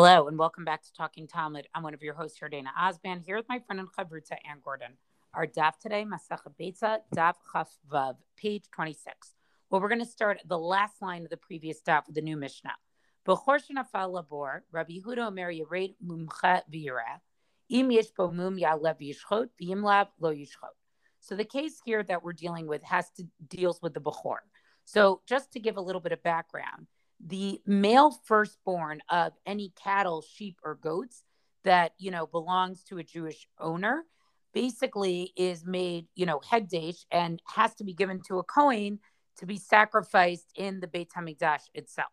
Hello, and welcome back to Talking Talmud. I'm one of your hosts here, Yardaena Osband, here with my friend and Chavruta Anne Gordon. Our daf today, Masacha Beitza, daf Chaf Vav, page 26. Well, we're going to start the last line of the previous daf with the new Mishnah. B'chor shenafal labor, Rabbi Yehuda Omer Yered Mumcha V'yireh, im yesh bo mum yalev yishchot, v'im lav lo yishchot. So the case here that we're dealing with has to deals with the Bechor. So just to give a little bit of background, the male firstborn of any cattle, sheep, or goats that you know belongs to a Jewish owner basically is made you know hegdesh and has to be given to a Kohen to be sacrificed in the Beit Hamikdash itself.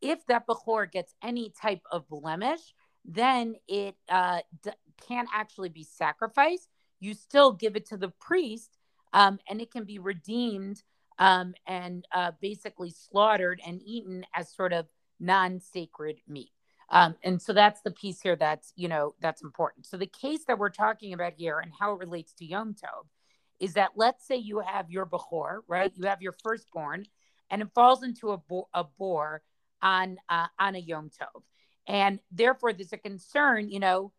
If that bechor gets any type of blemish, then it uh, d- can't actually be sacrificed. You still give it to the priest, um, and it can be redeemed um, and uh, basically slaughtered and eaten as sort of non-sacred meat. Um, and so that's the piece here that's you know that's important. So the case that we're talking about here and how it relates to Yom Tov is that let's say you have your bechor, right? You have your firstborn, and it falls into a, bo- a bore on uh, on a Yom Tov, and therefore there's a concern. You know,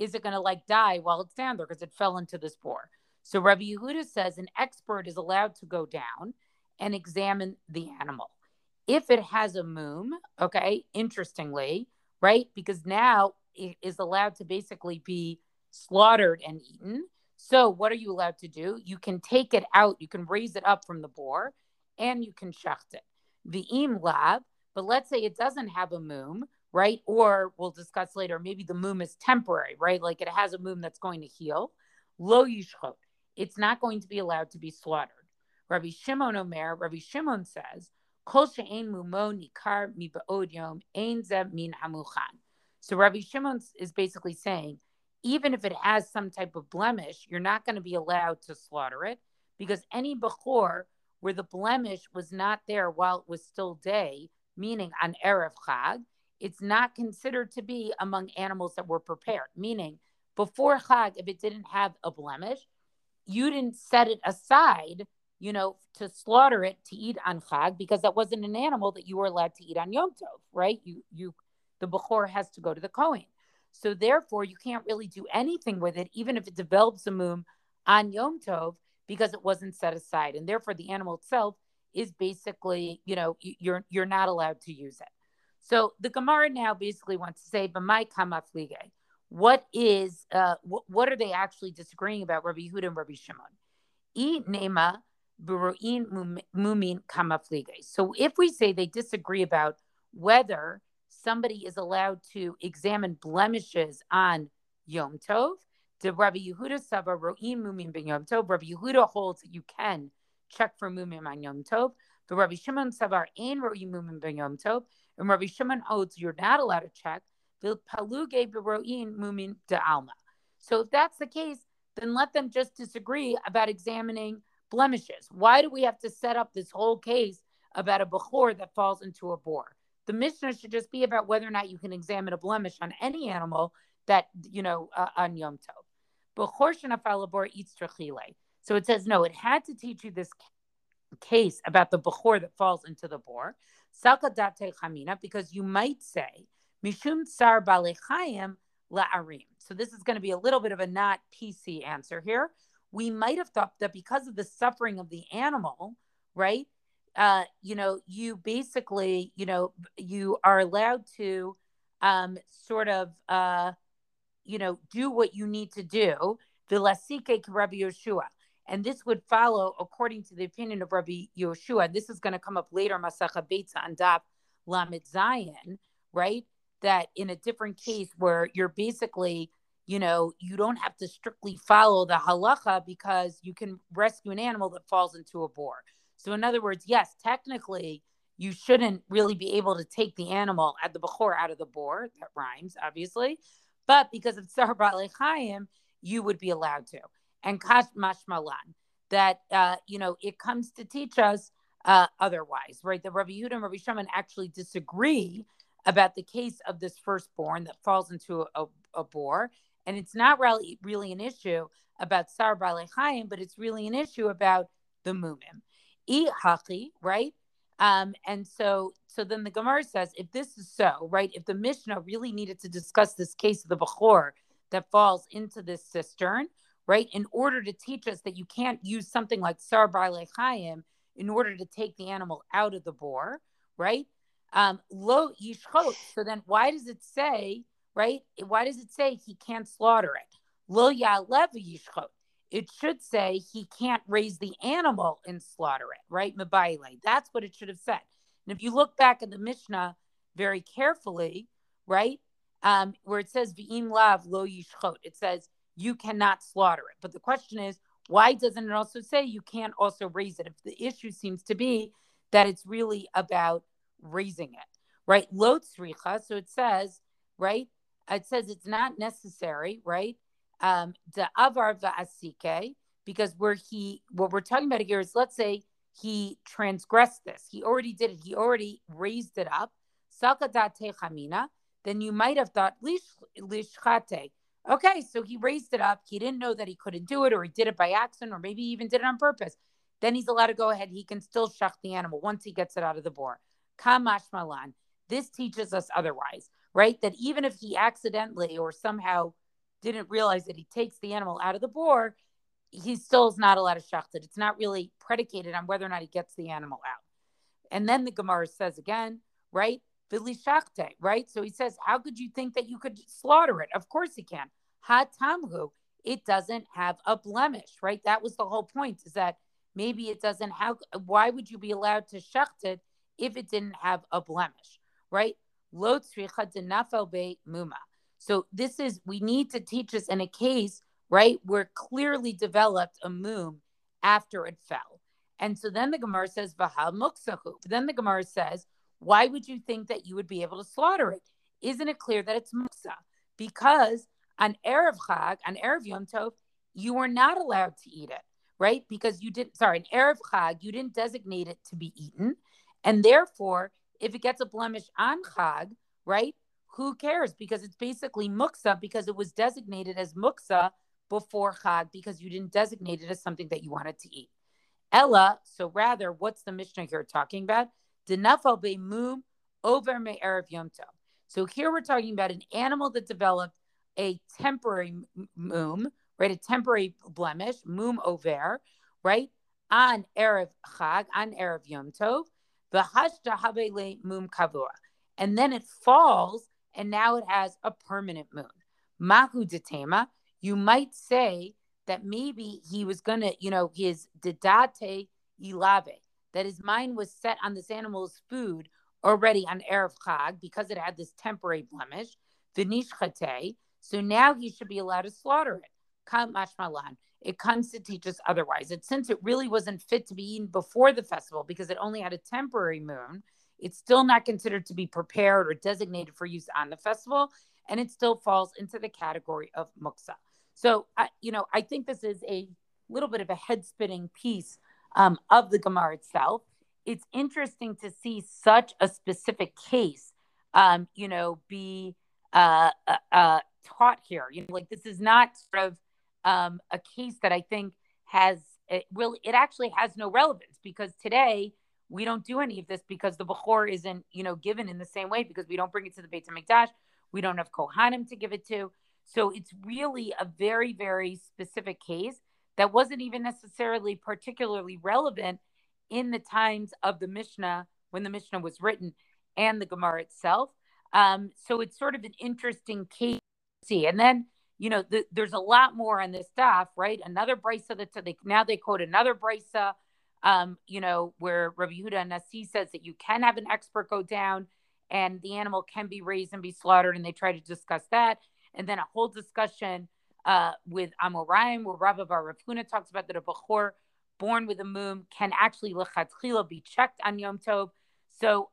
is it going to like die while it's down there because it fell into this bore? So Rabbi Yehuda says an expert is allowed to go down and examine the animal. If it has a moom, okay, interestingly, right? Because now it is allowed to basically be slaughtered and eaten. So, what are you allowed to do? You can take it out, you can raise it up from the boar, and you can shacht it. The im lab, but let's say it doesn't have a moom, right? Or we'll discuss later, maybe the moom is temporary, right? Like it has a moom that's going to heal. Lo yishchot. It's not going to be allowed to be slaughtered. Rabbi Shimon Omer, Rabbi Shimon says, Kol she'ein mumo nikar mi yom ein min hamuchan. So Rabbi Shimon is basically saying, even if it has some type of blemish, you're not going to be allowed to slaughter it because any bechor where the blemish was not there while it was still day, meaning on Erev Chag, it's not considered to be among animals that were prepared. Meaning, before Chag, if it didn't have a blemish, you didn't set it aside you know, to slaughter it to eat on Chag because that wasn't an animal that you were allowed to eat on Yom Tov, right? You, you, the Bechor has to go to the Kohen. So therefore, you can't really do anything with it, even if it develops a moom on Yom Tov, because it wasn't set aside, and therefore the animal itself is basically, you know, you're you're not allowed to use it. So the Gemara now basically wants to say, "B'mai kama flige." What is, uh, wh- what are they actually disagreeing about, Rabbi Yehuda and Rabbi Shimon? E nema mumin So if we say they disagree about whether somebody is allowed to examine blemishes on Yom Tov, the Rabbi Yehuda Saba Ro'in Mumin ben Yom Tov, Rabbi Yehuda holds that you can check for Mumin on Yom Tov. The Rabbi Shimon Savar Ein Ro'in Mumin ben Yom Tov, and Rabbi Shimon holds you're not allowed to check. The Paluge Bero'in Mumin de Alma. So if that's the case, then let them just disagree about examining blemishes. Why do we have to set up this whole case about a bechor that falls into a boar? The Mishnah should just be about whether or not you can examine a blemish on any animal that, you know, uh, on Yom Tov. Bechor shenafal eats trachile. So it says, no, it had to teach you this case about the bechor that falls into the boar. Salkadate chamina, because you might say, mishum tsar balechayim la'arim. So this is going to be a little bit of a not PC answer here we might have thought that because of the suffering of the animal, right? Uh, you know, you basically, you know, you are allowed to um, sort of, uh, you know, do what you need to do. The lasike Rabbi Yoshua. And this would follow according to the opinion of Rabbi Yoshua. This is going to come up later, Masacha Beitza and Daf Lamed Zayin, right? That in a different case where you're basically you know, you don't have to strictly follow the halacha because you can rescue an animal that falls into a bore. So, in other words, yes, technically, you shouldn't really be able to take the animal at the bechor out of the bore. That rhymes, obviously. But because of Sar Chaim, you would be allowed to. And Kash Mashmalan, that, uh, you know, it comes to teach us uh, otherwise, right? The Rabbi Yehuda and Rabbi Shimon actually disagree about the case of this firstborn that falls into a, a, a bore and it's not really really an issue about Sar Balei but it's really an issue about the Mumim. E Haki, right? Um, and so, so then the Gemara says, if this is so, right, if the Mishnah really needed to discuss this case of the Bechor that falls into this cistern, right, in order to teach us that you can't use something like Sar Chaim in order to take the animal out of the boar, right? Um, lo yishchot. So then, why does it say, right? Why does it say he can't slaughter it? Lo yalev yishchot it should say he can't raise the animal and slaughter it, right? Mabaile. That's what it should have said. And if you look back at the Mishnah very carefully, right, um, where it says v'im lav lo yishchot, it says you cannot slaughter it. But the question is, why doesn't it also say you can't also raise it? If the issue seems to be that it's really about raising it, right? Lo tzricha. So it says, right? It says it's not necessary, right? um, the avar va'asike, because where he, what we're talking about here is let's say he transgressed this. He already did it. He already raised it up. Sakadate chamina. Then you might have thought lishchate. Okay, so he raised it up. He didn't know that he couldn't do it, or he did it by accident, or maybe he even did it on purpose. Then he's allowed to go ahead. He can still shach the animal once he gets it out of the boar. Kamash malan. This teaches us otherwise, right? That even if he accidentally or somehow didn't realize that he takes the animal out of the boar, he still is not allowed to shacht it. It's not really predicated on whether or not he gets the animal out. And then the Gemara says again, right? Vilishachte, right? So he says, How could you think that you could slaughter it? Of course he can. Ha tamhu, it doesn't have a blemish, right? That was the whole point, is that maybe it doesn't have why would you be allowed to shacht it if it didn't have a blemish, right? Muma. So this is we need to teach us in a case, right, where clearly developed a moom after it fell. And so then the Gemara says, Vahal muksahu. Then the Gemara says, why would you think that you would be able to slaughter it? Isn't it clear that it's muksa? Because on Erev Chag, on Erev Yom Tov, you were not allowed to eat it, right? Because you didn't, sorry, an Erev Chag, you didn't designate it to be eaten. And therefore, if it gets a blemish on Chag, right, who cares? Because it's basically muksa because it was designated as muksa before Chag because you didn't designate it as something that you wanted to eat. Ella, so rather, what's the Mishnah here talking about? Over. So here we're talking about an animal that developed a temporary mum, right? A temporary blemish, mum over, right? On erev chag, on erev yom tov, mum kavua, and then it falls and now it has a permanent moom. Mahu detema, you might say that maybe he was gonna, you know, his didate ilave, that his mind was set on this animal's food already on Erev Chag because it had this temporary blemish, vinishchate. So now he should be allowed to slaughter it. It comes to teach us otherwise. It since it really wasn't fit to be eaten before the festival because it only had a temporary moom, it's still not considered to be prepared or designated for use on the festival, and it still falls into the category of muksa. So, I, you know, I think this is a little bit of a head spinning piece um, of the Gemara itself. It's interesting to see such a specific case, um, you know, be uh, uh, uh, taught here. You know, like this is not sort of um, a case that I think has it really, it actually has no relevance because today we don't do any of this because the Bechor isn't, you know, given in the same way because we don't bring it to the Beit HaMikdash. We don't have Kohanim to give it to. So it's really a very, very specific case that wasn't even necessarily particularly relevant in the times of the Mishnah when the Mishnah was written and the Gemara itself. Um, so it's sort of an interesting case see. And then, you know, the, there's a lot more on this stuff, right? Another brisa that they now they quote another brisa um, you know, where Rabbi Yehuda Nasi says that you can have an expert go down and the animal can be raised and be slaughtered, and they try to discuss that. And then a whole discussion uh, with Amoraim, where Rabbi Rav talks about that a Bechor born with a moom can actually lechatchila be checked on Yom Tov. So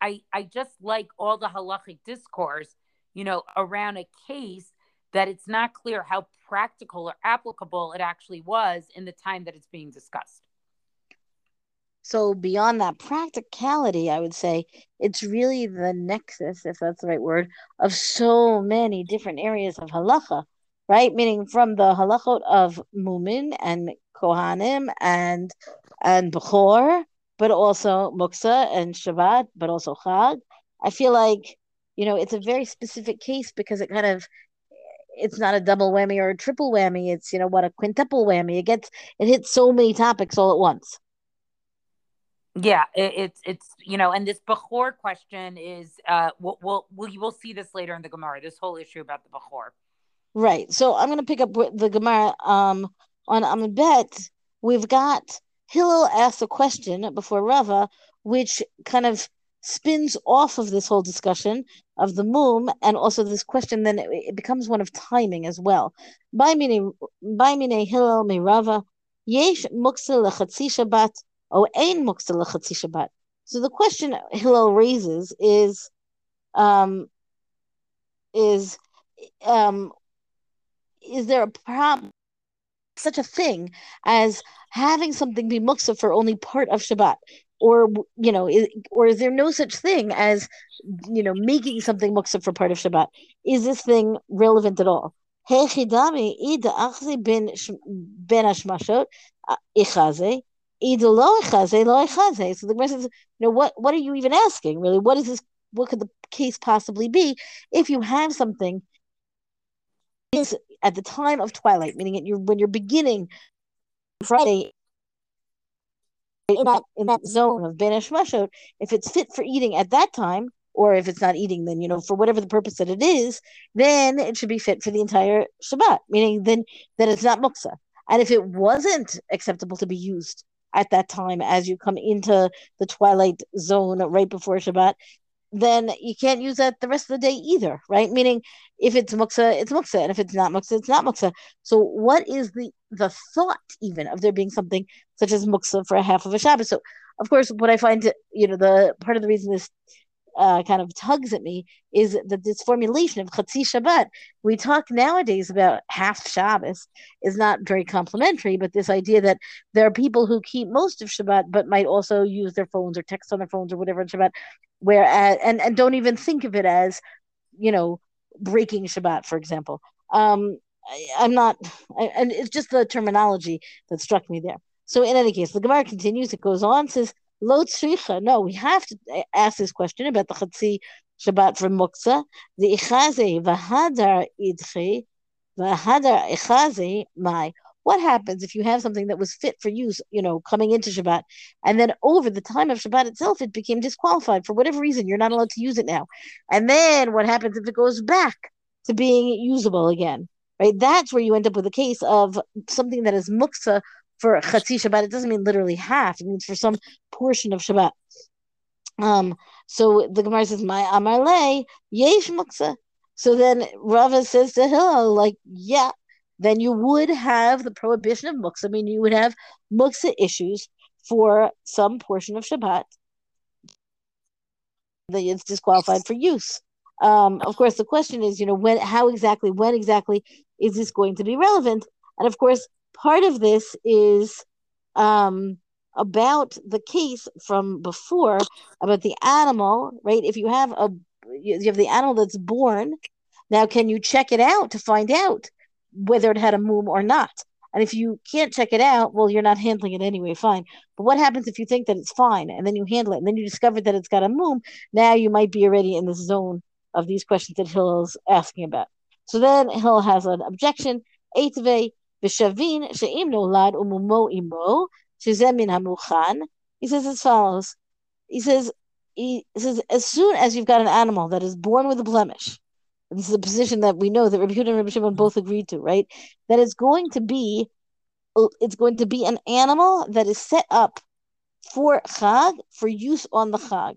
I I just like all the halachic discourse, you know, around a case that it's not clear how practical or applicable it actually was in the time that it's being discussed. So beyond that practicality, I would say it's really the nexus, if that's the right word, of so many different areas of halacha, right? Meaning from the halachot of mumin and kohanim and and bechor, but also muksa and Shabbat, but also Chag. I feel like, you know, it's a very specific case because it kind of it's not a double whammy or a triple whammy. It's, you know, what a quintuple whammy. It gets it hits so many topics all at once. Yeah, it, it's it's you know, and this Bechor question is uh we'll, we'll we'll you will see this later in the Gemara. This whole issue about the Bechor. Right. So I'm going to pick up the Gemara um on Amabet. We've got Hillel asked a question before Rava, which kind of spins off of this whole discussion of the mum and also this question then it, it becomes one of timing as well by meaning hillel me rava yesh shabbat or ein shabbat so the question hillel raises is um is um is there a problem such a thing as having something be muksa for only part of Shabbat? Or you know, is, or is there no such thing as you know making something muksa for part of Shabbat? Is this thing relevant at all? So the question says, you know, what what are you even asking? Really, what is this? What could the case possibly be if you have something at the time of twilight, meaning at your when you're beginning Friday in that in that zone of Ben Mashot, if it's fit for eating at that time, or if it's not eating, then you know for whatever the purpose that it is, then it should be fit for the entire Shabbat, meaning then that it's not muksa. And if it wasn't acceptable to be used at that time as you come into the twilight zone right before Shabbat, then you can't use that the rest of the day either, right? Meaning, if it's muksa, it's muksa, and if it's not muksa, it's not muksa. So, what is the the thought even of there being something such as muksa for a half of a Shabbos? So, of course, what I find, you know, the part of the reason this uh, kind of tugs at me is that this formulation of Chatzi Shabbat, we talk nowadays about half Shabbos, is not very complimentary, but this idea that there are people who keep most of Shabbat but might also use their phones or text on their phones or whatever in Shabbat, whereas, and, and don't even think of it as, you know, breaking Shabbat, for example. Um, I, am not, I, and it's just the terminology that struck me there. So in any case, the Gemara continues. It goes on, says, Lo tzricha. No, we have to ask this question about the Chatzi Shabbat from Muksa. The Ichaze v'hadar idchi v'hadar Ichaze my. What happens if you have something that was fit for use, you know, coming into Shabbat, and then over the time of Shabbat itself, it became disqualified for whatever reason? You're not allowed to use it now. And then what happens if it goes back to being usable again? Right? That's where you end up with a case of something that is muksa for Chatzi Shabbat, it doesn't mean literally half. It means for some portion of Shabbat. Um, so the Gemara says, "My amarle yesh muksa." So then Rava says to Hillel, like, yeah, then you would have the prohibition of muksa. I mean, you would have muksa issues for some portion of Shabbat that it's disqualified for use. Um, of course, the question is, you know, when, how exactly, when exactly is this going to be relevant? And of course, part of this is um, about the case from before about the animal, right? If you have a you have the animal that's born, now can you check it out to find out whether it had a moom or not. And if you can't check it out, well, you're not handling it anyway, fine. But what happens if you think that it's fine and then you handle it and then you discover that it's got a moom? Now you might be already in the zone of these questions that Hillel's asking about. So then Hill has an objection. He says as follows. He says, he says, as soon as you've got an animal that is born with a blemish, this is a position that we know that Rabbi Huda and Rabbi Shimon both agreed to, right? That it's going to be, uh, it's going to be an animal that is set up for chag, for use on the chag.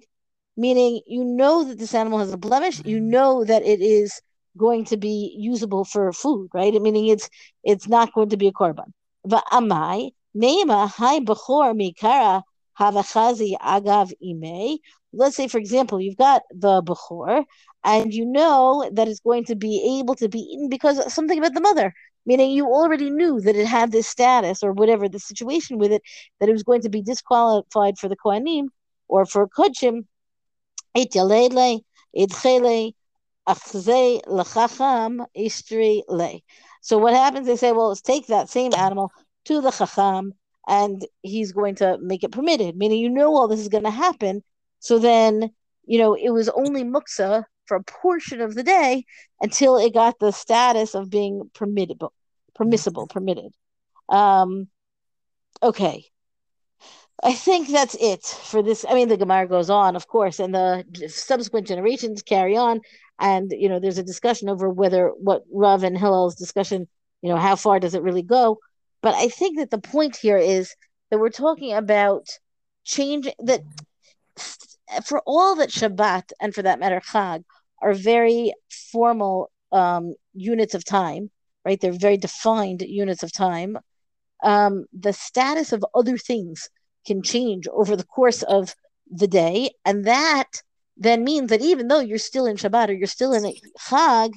Meaning, you know that this animal has a blemish, you know that it is going to be usable for food, right? Meaning it's it's not going to be a korban. Va'amai neima hai bechor mikara havachazi agav imei. Let's say, for example, you've got the bechor, and you know that it's going to be able to be eaten because something about the mother. Meaning, you already knew that it had this status or whatever the situation with it, that it was going to be disqualified for the kohanim or for kodshim. It yalele, it so what happens? They say, well, let's take that same animal to the chacham, and he's going to make it permitted, meaning you know all this is going to happen. So then, you know, it was only muksa for a portion of the day until it got the status of being permittable, permissible, permitted. Um, okay. I think that's it for this. I mean, the Gemara goes on, of course, and the subsequent generations carry on. And, you know, there's a discussion over whether what Rav and Hillel's discussion, you know, how far does it really go? But I think that the point here is that we're talking about change that for all that Shabbat and for that matter Chag are very formal um, units of time, right? They're very defined units of time. Um, the status of other things can change over the course of the day, and that then means that even though you're still in Shabbat or you're still in Chag,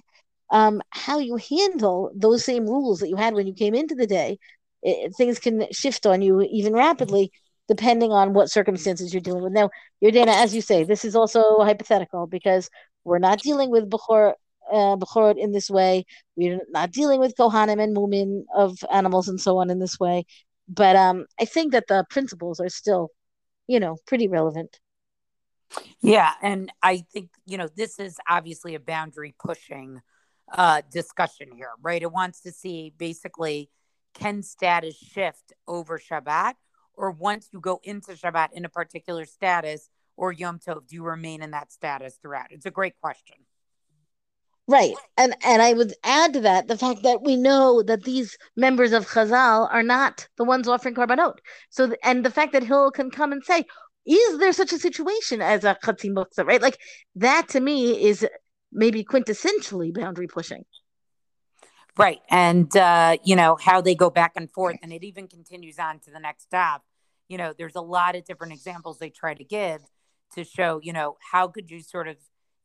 um, how you handle those same rules that you had when you came into the day it, things can shift on you even rapidly depending on what circumstances you're dealing with. Now, Yardaena, as you say, this is also hypothetical because we're not dealing with Bechor, uh, in this way. We're not dealing with Kohanim and Mumin of animals and so on in this way. But um, I think that the principles are still, you know, pretty relevant. Yeah. And I think, you know, this is obviously a boundary pushing uh, discussion here, right? It wants to see basically can status shift over Shabbat? Or once you go into Shabbat in a particular status or Yom Tov, do you remain in that status throughout? It's a great question. Right. And and I would add to that the fact that we know that these members of Chazal are not the ones offering korbanot. So and the fact that Hill can come and say, is there such a situation as a chatzim muksa, right? Like that to me is maybe quintessentially boundary pushing. Right. And, uh, you know, how they go back and forth. And it even continues on to the next stop. You know, there's a lot of different examples they try to give to show, you know, how could you sort of,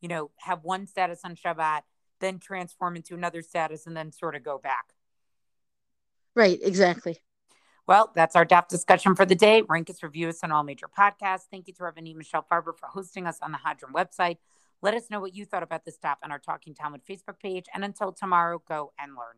you know, have one status on Shabbat, then transform into another status, and then sort of go back. Right. Exactly. Well, that's our DAF discussion for the day. Rank us, review us on all major podcasts. Thank you to Rabbanit Michelle Farber for hosting us on the Hadran website. Let us know what you thought about this stuff on our Talking Talmud Facebook page. And until tomorrow, go and learn.